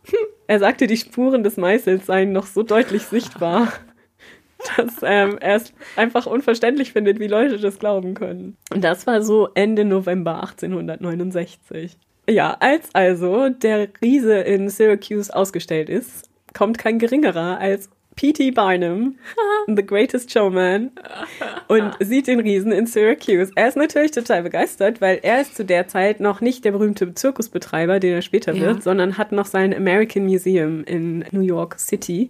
B: Er sagte, die Spuren des Meißels seien noch so deutlich sichtbar, dass ähm, er es einfach unverständlich findet, wie Leute das glauben können. Und das war so Ende November 1869. Ja, als also der Riese in Syracuse ausgestellt ist, kommt kein geringerer als P.T. Barnum, The Greatest Showman, und sieht den Riesen in Syracuse. Er ist natürlich total begeistert, weil er ist zu der Zeit noch nicht der berühmte Zirkusbetreiber, den er später
C: Ja.
B: wird, sondern hat noch sein American Museum in New York City,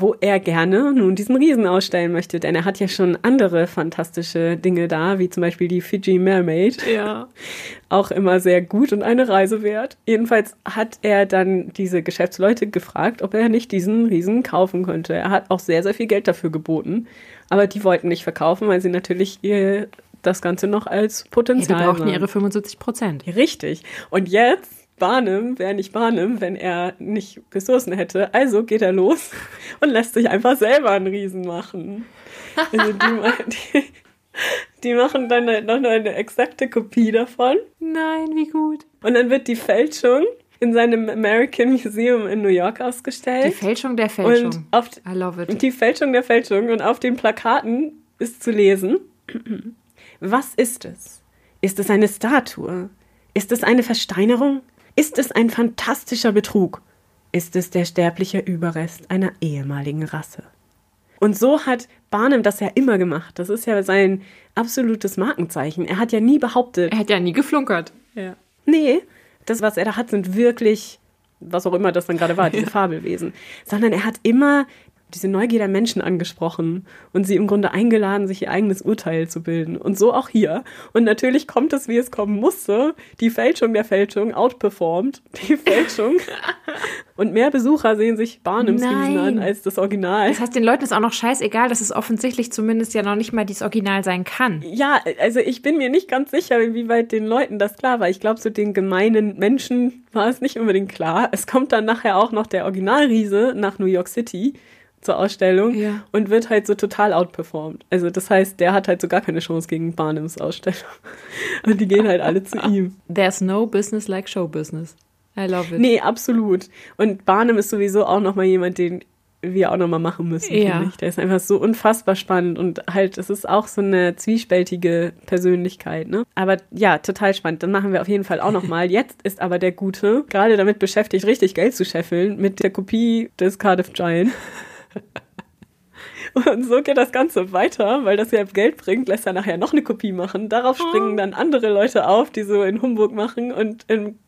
B: wo er gerne nun diesen Riesen ausstellen möchte, denn er hat ja schon andere fantastische Dinge da, wie zum Beispiel die Fiji Mermaid
C: Ja.
B: auch immer sehr gut und eine Reise wert. Jedenfalls hat er dann diese Geschäftsleute gefragt, ob er nicht diesen Riesen kaufen könnte. Er hat auch sehr, sehr viel Geld dafür geboten, aber die wollten nicht verkaufen, weil sie natürlich ihr das Ganze noch als
C: ja die
B: Potenzial
C: brauchten ihre 75 Prozent.
B: Richtig. Und jetzt, Barnum wäre nicht Barnum, wenn er nicht Ressourcen hätte. Also geht er los und lässt sich einfach selber einen Riesen machen. Also die, die, die machen dann halt noch eine exakte Kopie davon.
C: Nein, wie gut.
B: Und dann wird die Fälschung in seinem American Museum in New York
C: Die
B: ausgestellt.
C: Fälschung der Fälschung.
B: Und auf
C: I love it.
B: die Fälschung der Fälschung und auf den Plakaten ist zu lesen, was ist es? Ist es eine Statue? Ist es eine Versteinerung? Ist es ein fantastischer Betrug? Ist es der sterbliche Überrest einer ehemaligen Rasse? Und so hat Barnum das ja immer gemacht. Das ist ja sein absolutes Markenzeichen. Er hat ja nie behauptet,
C: Er hat ja nie geflunkert. Ja.
B: Nee, das, was er da hat, sind wirklich, was auch immer das dann gerade war, diese Fabelwesen. Sondern er hat immer diese Neugier der Menschen angesprochen und sie im Grunde eingeladen, sich ihr eigenes Urteil zu bilden. Und so auch hier. Und natürlich kommt es, wie es kommen musste. Die Fälschung der Fälschung outperformt die Fälschung. und mehr Besucher sehen sich Barnums. Riesen an als das Original.
C: Das heißt, den Leuten ist auch noch scheißegal, dass es offensichtlich zumindest ja noch nicht mal dieses Original sein kann.
B: Ja, also ich bin mir nicht ganz sicher, inwieweit den Leuten das klar war. Ich glaube, so den gemeinen Menschen war es nicht unbedingt klar. Es kommt dann nachher auch noch der Originalriese nach New York City zur Ausstellung
C: Ja.
B: und wird halt so total outperformed. Also das heißt, der hat halt so gar keine Chance gegen Barnums Ausstellung. Und die gehen halt alle zu ihm.
C: There's no business like show business. I love it.
B: Nee, absolut. Und Barnum ist sowieso auch nochmal jemand, den wir auch nochmal machen müssen,
C: Ja.
B: finde ich. Der ist einfach so unfassbar spannend und halt, es ist auch so eine zwiespältige Persönlichkeit, ne? Aber ja, total spannend. Dann machen wir auf jeden Fall auch nochmal. Jetzt ist aber der Gute gerade damit beschäftigt, richtig Geld zu scheffeln mit der Kopie des Cardiff Giant. Und so geht das Ganze weiter, weil das ja Geld bringt, lässt er nachher noch eine Kopie machen. Darauf springen dann andere Leute auf, die so in Humbug machen und in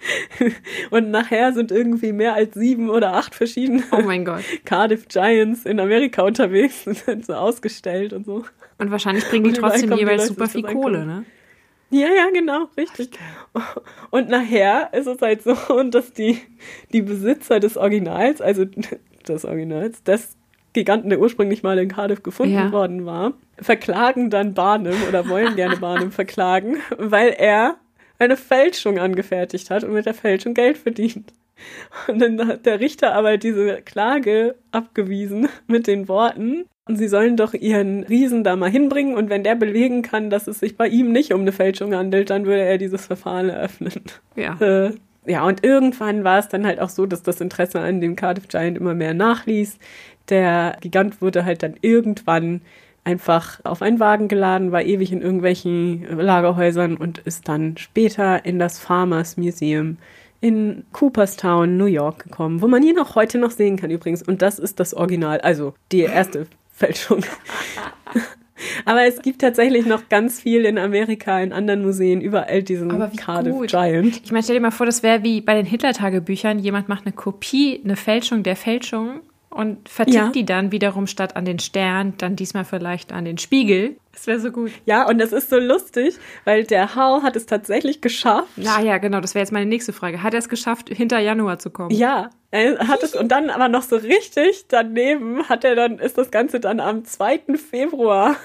B: und nachher sind irgendwie mehr als sieben oder acht verschiedene
C: Oh mein Gott.
B: Cardiff Giants in Amerika unterwegs und sind so ausgestellt und so.
C: Und wahrscheinlich bringen die trotzdem
B: die
C: jeweils
B: Leute
C: super viel Kohle,
B: Einkaufen.
C: ne?
B: Ja, ja, genau, richtig. Und nachher ist es halt so, dass die, die Besitzer des Originals, also des Originals, des Giganten, der ursprünglich mal in Cardiff gefunden
C: Ja.
B: worden war, verklagen dann Barnum oder wollen gerne Barnum verklagen, weil er eine Fälschung angefertigt hat und mit der Fälschung Geld verdient. Und dann hat der Richter aber diese Klage abgewiesen mit den Worten, und sie sollen doch ihren Riesen da mal hinbringen und wenn der belegen kann, dass es sich bei ihm nicht um eine Fälschung handelt, dann würde er dieses Verfahren eröffnen.
C: Ja.
B: Äh, ja, und irgendwann war es dann halt auch so, dass das Interesse an dem Cardiff Giant immer mehr nachließ. Der Gigant wurde halt dann irgendwann einfach auf einen Wagen geladen, war ewig in irgendwelchen Lagerhäusern und ist dann später in das Farmers Museum in Cooperstown, New York gekommen, wo man ihn auch heute noch sehen kann übrigens. Und das ist das Original, also die erste Fälschung. Aber es gibt tatsächlich noch ganz viel in Amerika, in anderen Museen, überall diesen Cardiff
C: gut.
B: Giant.
C: Ich meine, stell dir mal vor, das wäre wie bei den Hitler-Tagebüchern. Jemand macht eine Kopie, eine Fälschung der Fälschung und vertickt
B: Ja.
C: die dann wiederum statt an den Stern, dann diesmal vielleicht an den Spiegel. Das wäre so gut.
B: Ja, und das ist so lustig, weil der Hal hat es tatsächlich geschafft.
C: Ja, ja, genau. Das wäre jetzt meine nächste Frage. Hat er es geschafft, hinter Januar zu kommen?
B: Ja, er hat es und dann aber noch so richtig daneben hat er dann, ist das Ganze dann am 2. Februar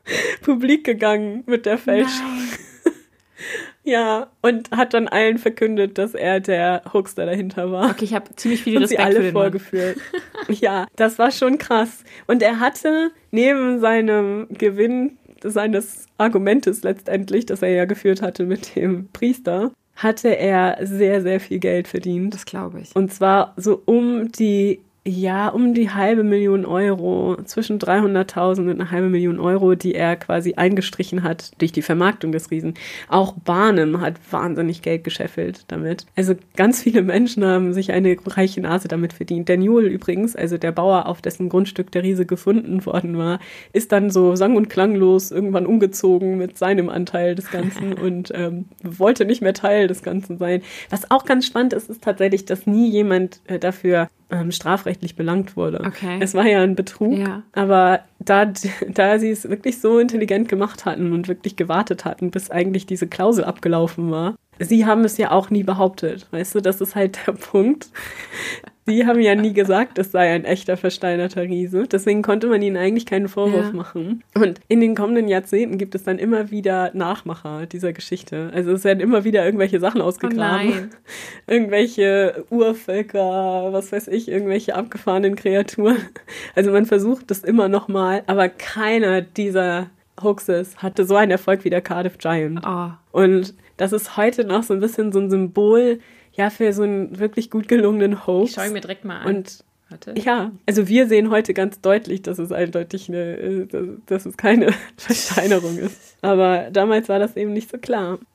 B: publik gegangen mit der Fälschung. Ja, und hat dann allen verkündet, dass er der Hoaxer dahinter war.
C: Okay, ich habe ziemlich viel
B: und sie
C: Respekt
B: alle
C: für
B: vorgeführt. ja, das war schon krass. Und er hatte neben seinem Gewinn seines Argumentes letztendlich, das er ja geführt hatte mit dem Priester, hatte er sehr, sehr viel Geld verdient.
C: Das glaube ich.
B: Und zwar so um die, ja, um die halbe Million Euro, zwischen 300.000 und eine halbe Million Euro, die er quasi eingestrichen hat durch die Vermarktung des Riesen. Auch Barnum hat wahnsinnig Geld gescheffelt damit. Also ganz viele Menschen haben sich eine reiche Nase damit verdient. Der Newell übrigens, also der Bauer, auf dessen Grundstück der Riese gefunden worden war, ist dann so sang- und klanglos irgendwann umgezogen mit seinem Anteil des Ganzen und ähm, wollte nicht mehr Teil des Ganzen sein. Was auch ganz spannend ist, ist tatsächlich, dass nie jemand äh, dafür ähm, strafrechtlich belangt wurde.
C: Okay.
B: Es war ja ein Betrug,
C: Ja.
B: aber da, da sie es wirklich so intelligent gemacht hatten und wirklich gewartet hatten, bis eigentlich diese Klausel abgelaufen war, sie haben es ja auch nie behauptet. Weißt du, das ist halt der Punkt. Sie haben ja nie gesagt, es sei ein echter versteinerter Riese. Deswegen konnte man ihnen eigentlich keinen Vorwurf
C: Ja.
B: machen. Und in den kommenden Jahrzehnten gibt es dann immer wieder Nachmacher dieser Geschichte. Also es werden immer wieder irgendwelche Sachen ausgegraben.
C: nein.
B: irgendwelche Urvölker, was weiß ich, irgendwelche abgefahrenen Kreaturen. Also man versucht das immer noch mal, aber keiner dieser Hoaxes hatte so einen Erfolg wie der Cardiff Giant.
C: Oh,
B: Und das ist heute noch so ein bisschen so ein Symbol, ja, für so einen wirklich gut gelungenen Hoax.
C: ich schaue ihn mir direkt mal an.
B: Und
C: Warte.
B: ja, also wir sehen heute ganz deutlich, dass es eindeutig eine, äh, dass- dass es keine Versteinerung ist. Aber damals war das eben nicht so klar.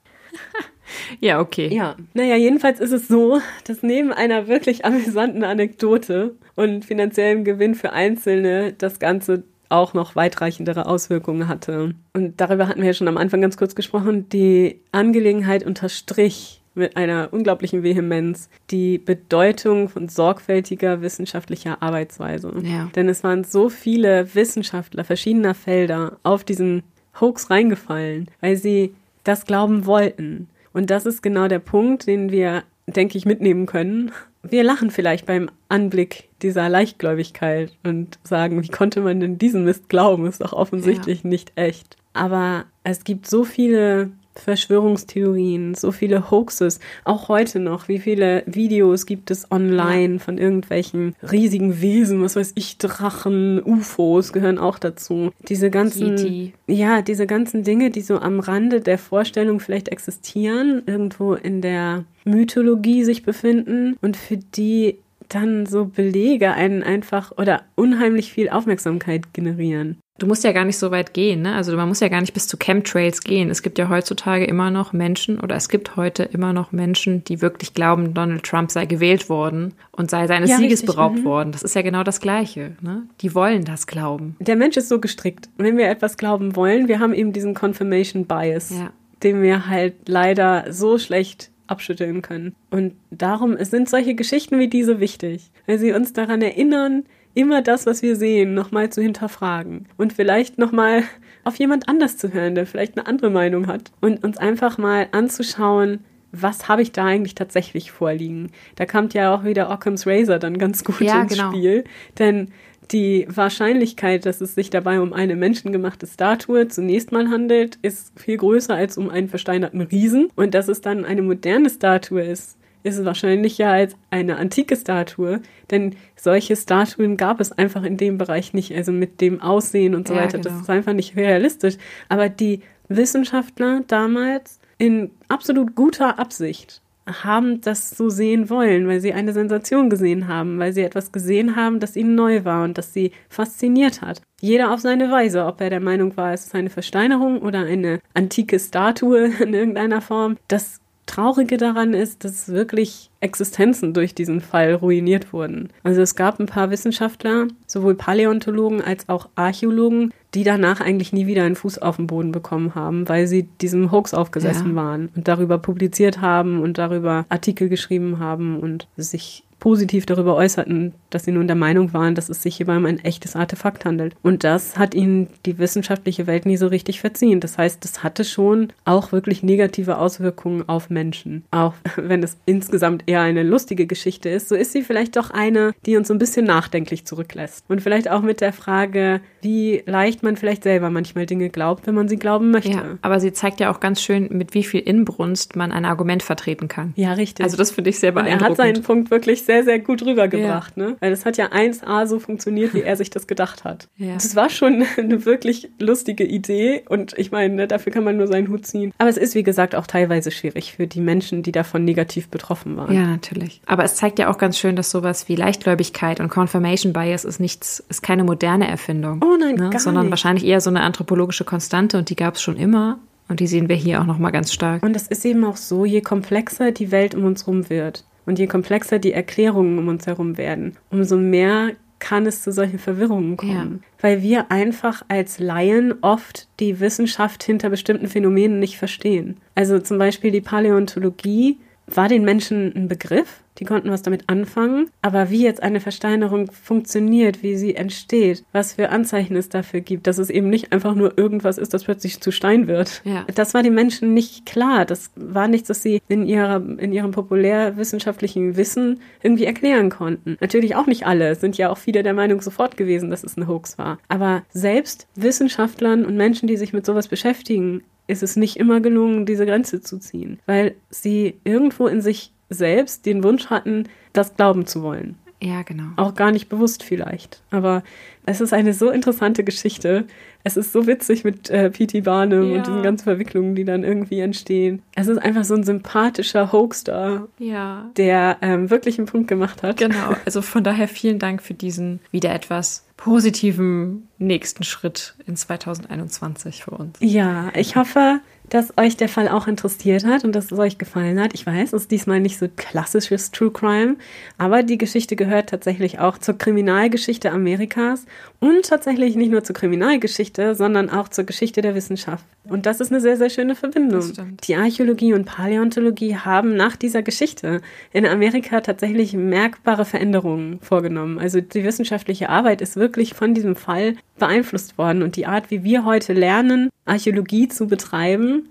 C: Ja, okay.
B: Ja, naja, jedenfalls ist es so, dass neben einer wirklich amüsanten Anekdote und finanziellem Gewinn für Einzelne das Ganze auch noch weitreichendere Auswirkungen hatte. Und darüber hatten wir ja schon am Anfang ganz kurz gesprochen. Die Angelegenheit unterstrich mit einer unglaublichen Vehemenz die Bedeutung von sorgfältiger wissenschaftlicher Arbeitsweise.
C: Ja.
B: Denn es waren so viele Wissenschaftler verschiedener Felder auf diesen Hoax reingefallen, weil sie das glauben wollten. Und das ist genau der Punkt, den wir, denke ich, mitnehmen können. Wir lachen vielleicht beim Anblick dieser Leichtgläubigkeit und sagen, wie konnte man denn diesen Mist glauben? Ist doch offensichtlich nicht echt. Aber es gibt so viele Verschwörungstheorien, so viele Hoaxes, auch heute noch. Wie viele Videos gibt es online von irgendwelchen riesigen Wesen, was weiß ich, Drachen, UFOs gehören auch dazu. Diese ganzen,
C: Yeti.
B: ja, diese ganzen Dinge, die so am Rande der Vorstellung vielleicht existieren, irgendwo in der Mythologie sich befinden und für die dann so Belege einen einfach oder unheimlich viel Aufmerksamkeit generieren.
C: Du musst ja gar nicht so weit gehen, ne? Also man muss ja gar nicht bis zu Chemtrails gehen. Es gibt ja heutzutage immer noch Menschen oder es gibt heute immer noch Menschen, die wirklich glauben, Donald Trump sei gewählt worden und sei seines
B: Ja,
C: Sieges
B: richtig,
C: beraubt
B: mhm.
C: worden. Das ist ja genau das Gleiche, ne? Die wollen das glauben.
B: Der Mensch ist so gestrickt. Wenn wir etwas glauben wollen, wir haben eben diesen Confirmation Bias,
C: Ja.
B: den wir halt leider so schlecht abschütteln können. Und darum sind solche Geschichten wie diese wichtig, weil sie uns daran erinnern, immer das, was wir sehen, nochmal zu hinterfragen und vielleicht nochmal auf jemand anders zu hören, der vielleicht eine andere Meinung hat und uns einfach mal anzuschauen, was habe ich da eigentlich tatsächlich vorliegen. Da kommt ja auch wieder Occam's Razor dann ganz gut
C: Ja,
B: ins
C: genau.
B: Spiel, denn die Wahrscheinlichkeit, dass es sich dabei um eine menschengemachte Statue zunächst mal handelt, ist viel größer als um einen versteinerten Riesen. Und dass es dann eine moderne Statue ist, ist wahrscheinlicher als eine antike Statue. Denn solche Statuen gab es einfach in dem Bereich nicht. Also mit dem Aussehen und so
C: Ja,
B: weiter. Das
C: genau.
B: ist einfach nicht realistisch. Aber die Wissenschaftler damals in absolut guter Absicht haben das so sehen wollen, weil sie eine Sensation gesehen haben, weil sie etwas gesehen haben, das ihnen neu war und das sie fasziniert hat. Jeder auf seine Weise, ob er der Meinung war, es ist eine Versteinerung oder eine antike Statue in irgendeiner Form. Das Traurige daran ist, dass wirklich Existenzen durch diesen Fall ruiniert wurden. Also es gab ein paar Wissenschaftler, sowohl Paläontologen als auch Archäologen, die danach eigentlich nie wieder einen Fuß auf den Boden bekommen haben, weil sie diesem Hoax aufgesessen
C: Ja.
B: waren und darüber publiziert haben und darüber Artikel geschrieben haben und sich positiv darüber äußerten, dass sie nun der Meinung waren, dass es sich hierbei um ein echtes Artefakt handelt. Und das hat ihnen die wissenschaftliche Welt nie so richtig verziehen. Das heißt, das hatte schon auch wirklich negative Auswirkungen auf Menschen. Auch wenn es insgesamt eher eine lustige Geschichte ist, so ist sie vielleicht doch eine, die uns so ein bisschen nachdenklich zurücklässt. Und vielleicht auch mit der Frage, wie leicht man vielleicht selber manchmal Dinge glaubt, wenn man sie glauben möchte.
C: Ja, aber sie zeigt ja auch ganz schön, mit wie viel Inbrunst man ein Argument vertreten kann.
B: Ja, richtig.
C: Also das finde ich sehr
B: Und
C: beeindruckend.
B: er hat seinen Punkt wirklich sehr, sehr gut rübergebracht, ne? Weil es hat ja 1A so funktioniert, wie er sich das gedacht hat.
C: Ja.
B: Das war schon eine wirklich lustige Idee und ich meine, ne, dafür kann man nur seinen Hut ziehen. Aber es ist, wie gesagt, auch teilweise schwierig für die Menschen, die davon negativ betroffen waren.
C: Ja, natürlich. Aber es zeigt ja auch ganz schön, dass sowas wie Leichtgläubigkeit und Confirmation Bias ist nichts, ist keine moderne Erfindung.
B: Oh nein, gar
C: sondern
B: nicht.
C: wahrscheinlich eher so eine anthropologische Konstante und die gab es schon immer. Und die sehen wir hier auch nochmal ganz stark.
B: Und es ist eben auch so, je komplexer die Welt um uns herum wird und je komplexer die Erklärungen um uns herum werden, umso mehr kann es zu solchen Verwirrungen kommen. Weil wir einfach als Laien oft die Wissenschaft hinter bestimmten Phänomenen nicht verstehen. Also zum Beispiel die Paläontologie war den Menschen ein Begriff, die konnten was damit anfangen, aber wie jetzt eine Versteinerung funktioniert, wie sie entsteht, was für Anzeichen es dafür gibt, dass es eben nicht einfach nur irgendwas ist, das plötzlich zu Stein wird.
C: Ja.
B: Das war den Menschen nicht klar. Das war nichts, das sie in, ihrer, in ihrem populärwissenschaftlichen Wissen irgendwie erklären konnten. Natürlich auch nicht alle, es sind ja auch viele der Meinung sofort gewesen, dass es ein Hoax war. Aber selbst Wissenschaftlern und Menschen, die sich mit sowas beschäftigen, ist es nicht immer gelungen, diese Grenze zu ziehen, weil sie irgendwo in sich selbst den Wunsch hatten, das glauben zu wollen.
C: Ja, genau.
B: Auch gar nicht bewusst vielleicht. Aber es ist eine so interessante Geschichte. Es ist so witzig mit äh, P.T. Barnum
C: Ja.
B: und diesen ganzen Verwicklungen, die dann irgendwie entstehen. Es ist einfach so ein sympathischer Hoaxstar,
C: Ja.
B: der ähm, wirklich einen Punkt gemacht hat.
C: Genau. Also von daher vielen Dank für diesen wieder etwas positiven nächsten Schritt in 2021 für uns.
B: Ja, ich hoffe, dass euch der Fall auch interessiert hat und dass es euch gefallen hat. Ich weiß, es ist diesmal nicht so klassisches True Crime, aber die Geschichte gehört tatsächlich auch zur Kriminalgeschichte Amerikas und tatsächlich nicht nur zur Kriminalgeschichte, sondern auch zur Geschichte der Wissenschaft. Und das ist eine sehr, sehr schöne Verbindung. Die Archäologie und Paläontologie haben nach dieser Geschichte in Amerika tatsächlich merkbare Veränderungen vorgenommen. Also die wissenschaftliche Arbeit ist wirklich von diesem Fall beeinflusst worden und die Art, wie wir heute lernen, Archäologie zu betreiben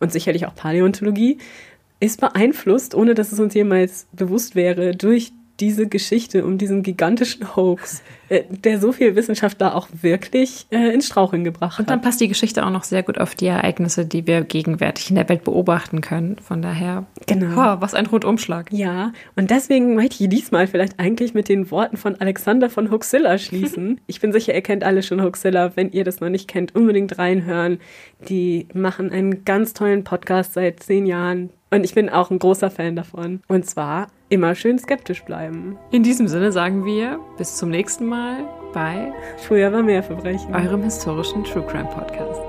B: und sicherlich auch Paläontologie, ist beeinflusst, ohne dass es uns jemals bewusst wäre, durch diese Geschichte um diesen gigantischen Hoax, äh, der so viel Wissenschaftler auch wirklich äh, ins Straucheln gebracht
C: Und dann
B: hat.
C: passt die Geschichte auch noch sehr gut auf die Ereignisse, die wir gegenwärtig in der Welt beobachten können. Von daher,
B: Genau.
C: Boah, was ein Rundumschlag.
B: Ja, und deswegen möchte ich diesmal vielleicht eigentlich mit den Worten von Alexander von Huxilla schließen. ich bin sicher, ihr kennt alle schon Huxilla. Wenn ihr das noch nicht kennt, unbedingt reinhören. Die machen einen ganz tollen Podcast seit zehn Jahren. Und ich bin auch ein großer Fan davon. Und zwar immer schön skeptisch bleiben.
C: In diesem Sinne sagen wir bis zum nächsten Mal bei
B: Früher war mehr Verbrechen.
C: eurem historischen True Crime Podcast.